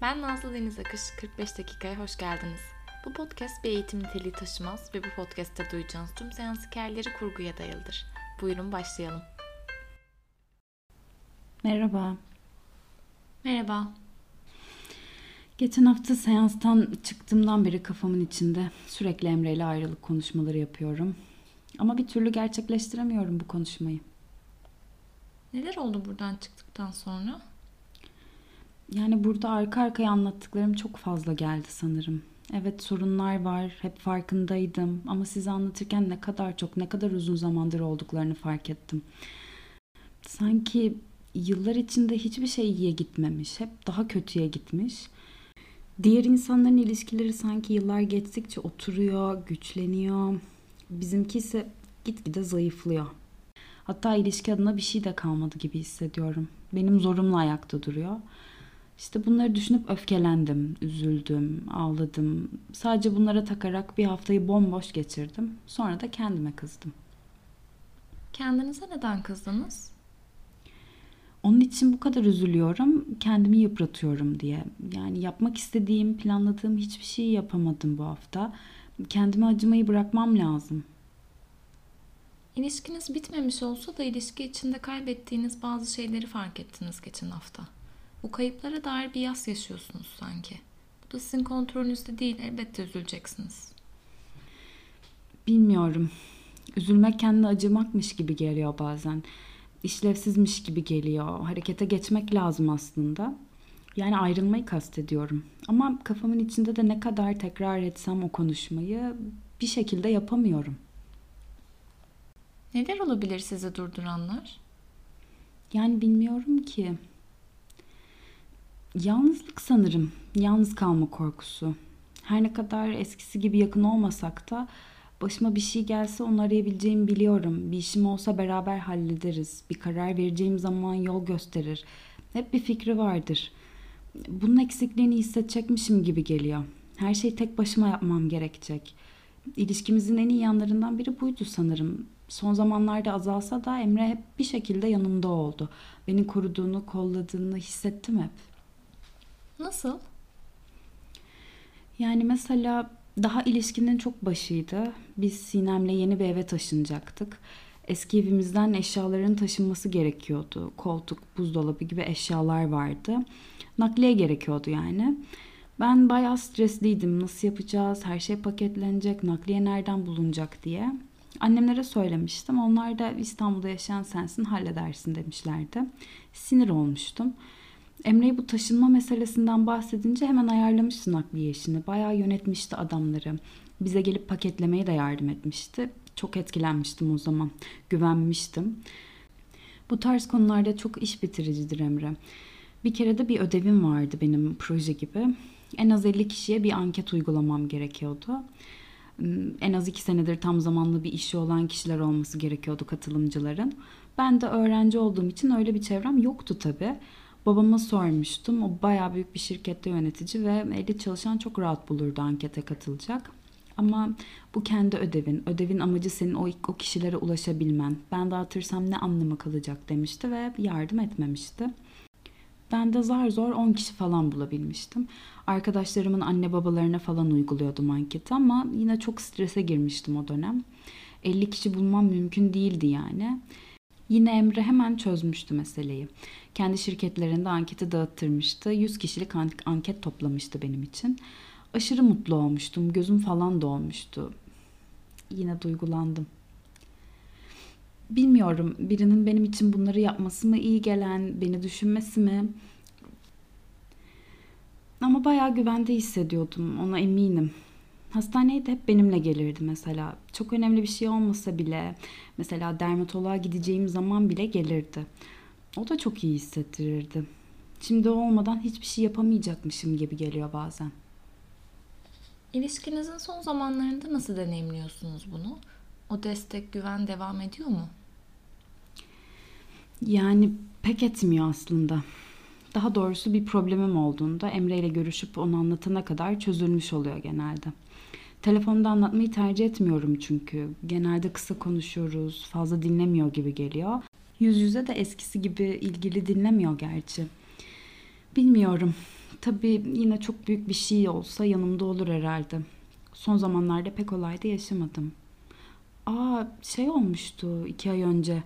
Ben Nazlı Deniz Akış, 45 dakikaya hoş geldiniz. Bu podcast bir eğitim niteliği taşımaz ve bu podcast'te duyacağınız tüm seans hikayeleri kurguya dayalıdır. Buyurun başlayalım. Merhaba. Merhaba. Geçen hafta seanstan çıktığımdan beri kafamın içinde sürekli Emre ile ayrılık konuşmaları yapıyorum. Ama bir türlü gerçekleştiremiyorum bu konuşmayı. Neler oldu buradan çıktıktan sonra? Yani burada arka arkaya anlattıklarım çok fazla geldi sanırım. Evet sorunlar var, hep farkındaydım ama size anlatırken ne kadar çok, ne kadar uzun zamandır olduklarını fark ettim. Sanki yıllar içinde hiçbir şey iyiye gitmemiş, hep daha kötüye gitmiş. Diğer insanların ilişkileri sanki yıllar geçtikçe oturuyor, güçleniyor. Bizimki ise gitgide zayıflıyor. Hatta ilişki adına bir şey de kalmadı gibi hissediyorum. Benim zorumla ayakta duruyor. İşte bunları düşünüp öfkelendim, üzüldüm, ağladım. Sadece bunlara takarak bir haftayı bomboş geçirdim. Sonra da kendime kızdım. Kendinize neden kızdınız? Onun için bu kadar üzülüyorum, kendimi yıpratıyorum diye. Yani yapmak istediğim, planladığım hiçbir şeyi yapamadım bu hafta. Kendime acımayı bırakmam lazım. İlişkiniz bitmemiş olsa da ilişki içinde kaybettiğiniz bazı şeyleri fark ettiniz geçen hafta. Bu kayıplara dair bir yas yaşıyorsunuz sanki. Bu da sizin kontrolünüzde değil, elbette üzüleceksiniz. Bilmiyorum. Üzülmek kendine acımakmış gibi geliyor bazen. İşlevsizmiş gibi geliyor. Harekete geçmek lazım aslında. Yani ayrılmayı kastediyorum. Ama kafamın içinde de ne kadar tekrar etsem o konuşmayı bir şekilde yapamıyorum. Neler olabilir sizi durduranlar? Yani bilmiyorum ki. Yalnızlık sanırım. Yalnız kalma korkusu. Her ne kadar eskisi gibi yakın olmasak da başıma bir şey gelse onu arayabileceğimi biliyorum. Bir işim olsa beraber hallederiz. Bir karar vereceğim zaman yol gösterir. Hep bir fikri vardır. Bunun eksikliğini hissedecekmişim gibi geliyor. Her şeyi tek başıma yapmam gerekecek. İlişkimizin en iyi yanlarından biri buydu sanırım. Son zamanlarda azalsa da Emre hep bir şekilde yanımda oldu. Beni koruduğunu, kolladığını hissettim hep. Nasıl? Yani mesela daha ilişkinin çok başıydı. Biz Sinem'le yeni bir eve taşınacaktık. Eski evimizden eşyaların taşınması gerekiyordu. Koltuk, buzdolabı gibi eşyalar vardı. Nakliye gerekiyordu yani. Ben bayağı stresliydim. Nasıl yapacağız? Her şey paketlenecek. Nakliye nereden bulunacak diye. Annemlere söylemiştim. Onlar da İstanbul'da yaşayan sensin halledersin demişlerdi. Sinir olmuştum. Emre'yi bu taşınma meselesinden bahsedince hemen ayarlamıştı nakliye işini. Bayağı yönetmişti adamları. Bize gelip paketlemeye de yardım etmişti. Çok etkilenmiştim o zaman. Güvenmiştim. Bu tarz konularda çok iş bitiricidir Emre. Bir kere de bir ödevim vardı benim proje gibi. En az 50 kişiye bir anket uygulamam gerekiyordu. En az 2 senedir tam zamanlı bir işi olan kişiler olması gerekiyordu katılımcıların. Ben de öğrenci olduğum için öyle bir çevrem yoktu tabii. Babama sormuştum. O bayağı büyük bir şirkette yönetici ve 50 çalışan çok rahat bulurdu ankete katılacak. Ama bu kendi ödevin. Ödevin amacı senin o, o kişilere ulaşabilmen. Ben dağıtırsam ne anlamı kalacak demişti ve yardım etmemişti. Ben de zar zor 10 kişi falan bulabilmiştim. Arkadaşlarımın anne babalarına falan uyguluyordum anketi ama yine çok strese girmiştim o dönem. 50 kişi bulmam mümkün değildi yani. Yine Emre hemen çözmüştü meseleyi. Kendi şirketlerinde anketi dağıttırmıştı. 100 kişilik anket toplamıştı benim için. Aşırı mutlu olmuştum. Gözüm falan dolmuştu. Yine duygulandım. Bilmiyorum birinin benim için bunları yapması mı iyi gelen, beni düşünmesi mi? Ama bayağı güvende hissediyordum, ona eminim. Hastaneye de hep benimle gelirdi mesela. Çok önemli bir şey olmasa bile, mesela dermatoloğa gideceğim zaman bile gelirdi. O da çok iyi hissettirirdi. Şimdi o olmadan hiçbir şey yapamayacakmışım gibi geliyor bazen. İlişkinizin son zamanlarında nasıl deneyimliyorsunuz bunu? O destek, güven devam ediyor mu? Yani pek etmiyor aslında. Daha doğrusu bir problemim olduğunda Emre ile görüşüp onu anlatana kadar çözülmüş oluyor genelde. Telefonda anlatmayı tercih etmiyorum çünkü. Genelde kısa konuşuyoruz, fazla dinlemiyor gibi geliyor. Yüz yüze de eskisi gibi ilgili dinlemiyor gerçi. Bilmiyorum. Tabii yine çok büyük bir şey olsa yanımda olur herhalde. Son zamanlarda pek olayda yaşamadım. Aa şey olmuştu iki ay önce.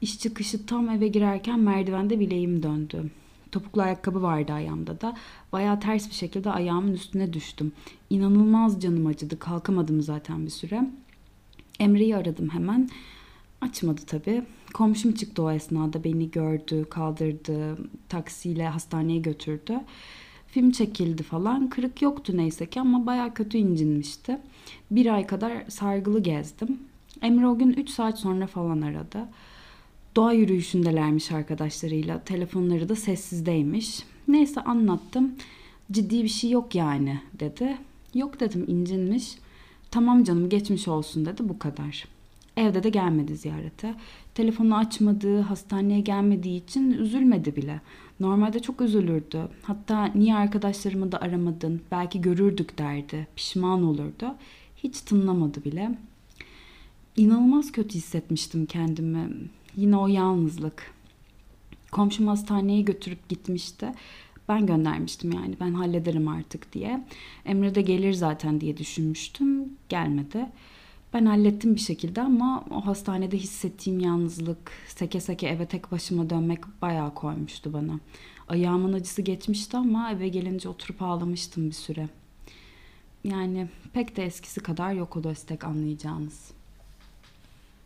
İş çıkışı tam eve girerken merdivende bileğim döndü. Topuklu ayakkabı vardı ayağımda da. Bayağı ters bir şekilde ayağımın üstüne düştüm. İnanılmaz canım acıdı. Kalkamadım zaten bir süre. Emre'yi aradım hemen. Açmadı tabii. Komşum çıktı o esnada beni gördü, kaldırdı, taksiyle hastaneye götürdü. Film çekildi falan. Kırık yoktu neyse ki ama baya kötü incinmişti. Bir ay kadar sargılı gezdim. Emre o gün 3 saat sonra falan aradı. Doğa yürüyüşündelermiş arkadaşlarıyla. Telefonları da sessizdeymiş. Neyse anlattım. Ciddi bir şey yok yani dedi. Yok dedim incinmiş. Tamam canım geçmiş olsun dedi bu kadar. Evde de gelmedi ziyarete. Telefonu açmadığı, hastaneye gelmediği için üzülmedi bile. Normalde çok üzülürdü. Hatta niye arkadaşlarımı da aramadın, belki görürdük derdi. Pişman olurdu. Hiç tınlamadı bile. İnanılmaz kötü hissetmiştim kendimi. Yine o yalnızlık. Komşum hastaneye götürüp gitmişti. Ben göndermiştim yani ben hallederim artık diye. Emre de gelir zaten diye düşünmüştüm. Gelmedi. Ben hallettim bir şekilde ama o hastanede hissettiğim yalnızlık, seke seke eve tek başıma dönmek bayağı koymuştu bana. Ayağımın acısı geçmişti ama eve gelince oturup ağlamıştım bir süre. Yani pek de eskisi kadar yok o destek anlayacağınız.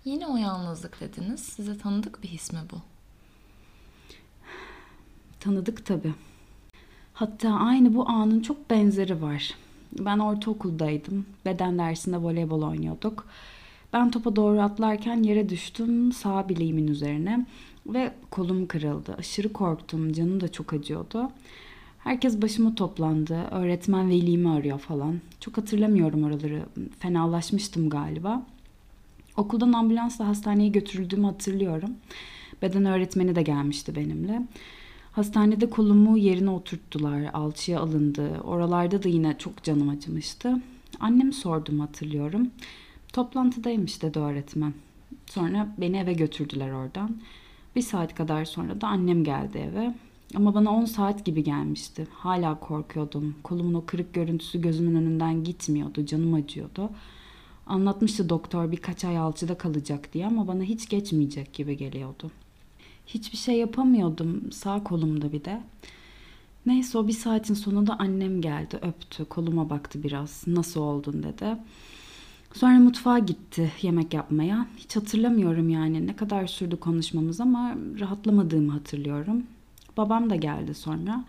Yine o yalnızlık dediniz. Size tanıdık bir his mi bu? Tanıdık tabii. Hatta aynı bu anın çok benzeri var. Ben ortaokuldaydım. Beden dersinde voleybol oynuyorduk. Ben topa doğru atlarken yere düştüm sağ bileğimin üzerine ve kolum kırıldı. Aşırı korktum. Canım da çok acıyordu. Herkes başıma toplandı. Öğretmen velimi arıyor falan. Çok hatırlamıyorum oraları. Fenalaşmıştım galiba. Okuldan ambulansla hastaneye götürüldüğümü hatırlıyorum. Beden öğretmeni de gelmişti benimle. Hastanede kolumu yerine oturttular. Alçıya alındı. Oralarda da yine çok canım acımıştı. Annemi sordum hatırlıyorum. Toplantıdaymış dedi öğretmen. Sonra beni eve götürdüler oradan. Bir saat kadar sonra da annem geldi eve. Ama bana 10 saat gibi gelmişti. Hala korkuyordum. Kolumun o kırık görüntüsü gözümün önünden gitmiyordu. Canım acıyordu. Anlatmıştı doktor birkaç ay alçıda kalacak diye ama bana hiç geçmeyecek gibi geliyordu. Hiçbir şey yapamıyordum sağ kolumda bir de. Neyse o bir saatin sonunda annem geldi öptü koluma baktı biraz nasıl oldun dedi. Sonra mutfağa gitti yemek yapmaya. Hiç hatırlamıyorum yani ne kadar sürdü konuşmamız ama rahatlamadığımı hatırlıyorum. Babam da geldi sonra.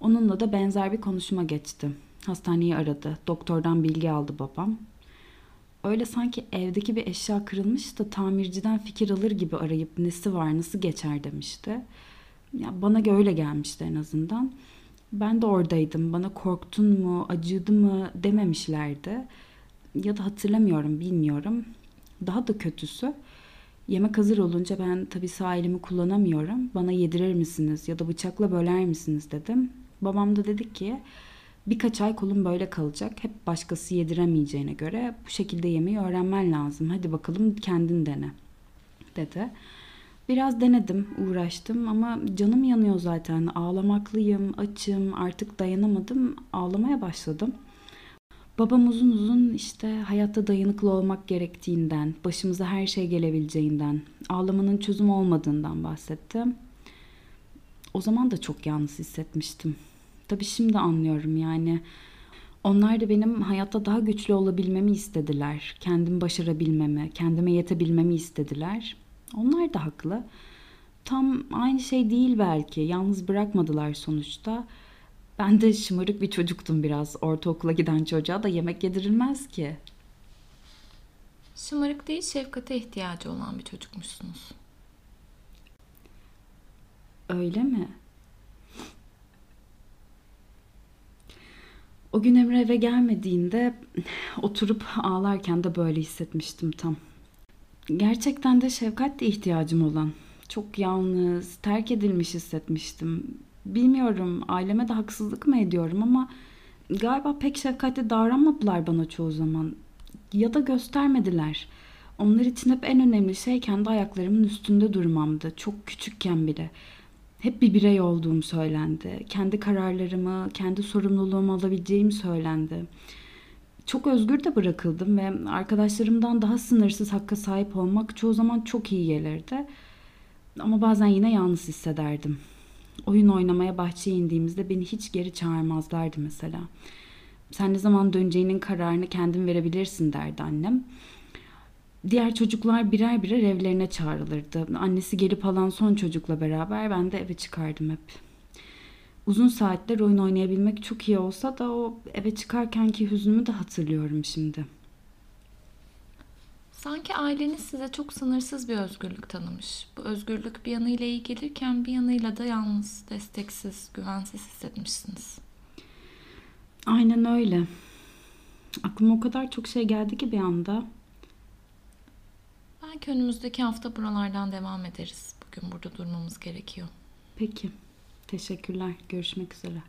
Onunla da benzer bir konuşma geçti. Hastaneyi aradı. Doktordan bilgi aldı babam. Öyle sanki evdeki bir eşya kırılmış da tamirciden fikir alır gibi arayıp nesi var nasıl geçer demişti. Ya bana öyle gelmişti en azından. Ben de oradaydım. Bana korktun mu, acıdı mı dememişlerdi. Ya da hatırlamıyorum, bilmiyorum. Daha da kötüsü yemek hazır olunca ben tabii sağ elimi kullanamıyorum. Bana yedirir misiniz ya da bıçakla böler misiniz dedim. Babam da dedi ki Birkaç ay kolun böyle kalacak. Hep başkası yediremeyeceğine göre bu şekilde yemeği öğrenmen lazım. Hadi bakalım kendin dene dedi. Biraz denedim, uğraştım ama canım yanıyor zaten. Ağlamaklıyım, açım, artık dayanamadım. Ağlamaya başladım. Babam uzun uzun işte hayatta dayanıklı olmak gerektiğinden, başımıza her şey gelebileceğinden, ağlamanın çözüm olmadığından bahsetti. O zaman da çok yalnız hissetmiştim. Tabii şimdi anlıyorum yani. Onlar da benim hayatta daha güçlü olabilmemi istediler. Kendim başarabilmemi, kendime yetebilmemi istediler. Onlar da haklı. Tam aynı şey değil belki. Yalnız bırakmadılar sonuçta. Ben de şımarık bir çocuktum biraz. Ortaokula giden çocuğa da yemek yedirilmez ki. Şımarık değil, şefkate ihtiyacı olan bir çocukmuşsunuz. Öyle mi? O gün Emre eve gelmediğinde oturup ağlarken de böyle hissetmiştim tam. Gerçekten de şefkat ihtiyacım olan. Çok yalnız, terk edilmiş hissetmiştim. Bilmiyorum aileme de haksızlık mı ediyorum ama galiba pek şefkatli davranmadılar bana çoğu zaman. Ya da göstermediler. Onlar için hep en önemli şey kendi ayaklarımın üstünde durmamdı. Çok küçükken bile. Hep bir birey olduğum söylendi. Kendi kararlarımı, kendi sorumluluğumu alabileceğim söylendi. Çok özgür de bırakıldım ve arkadaşlarımdan daha sınırsız hakka sahip olmak çoğu zaman çok iyi gelirdi. Ama bazen yine yalnız hissederdim. Oyun oynamaya bahçeye indiğimizde beni hiç geri çağırmazlardı mesela. Sen ne zaman döneceğinin kararını kendin verebilirsin derdi annem. Diğer çocuklar birer birer evlerine çağrılırdı. Annesi gelip alan son çocukla beraber ben de eve çıkardım hep. Uzun saatler oyun oynayabilmek çok iyi olsa da o eve çıkarkenki hüznümü de hatırlıyorum şimdi. Sanki aileniz size çok sınırsız bir özgürlük tanımış. Bu özgürlük bir yanıyla iyi gelirken bir yanıyla da yalnız, desteksiz, güvensiz hissetmişsiniz. Aynen öyle. Aklıma o kadar çok şey geldi ki bir anda. Belki önümüzdeki hafta buralardan devam ederiz. Bugün burada durmamız gerekiyor. Peki. Teşekkürler. Görüşmek üzere.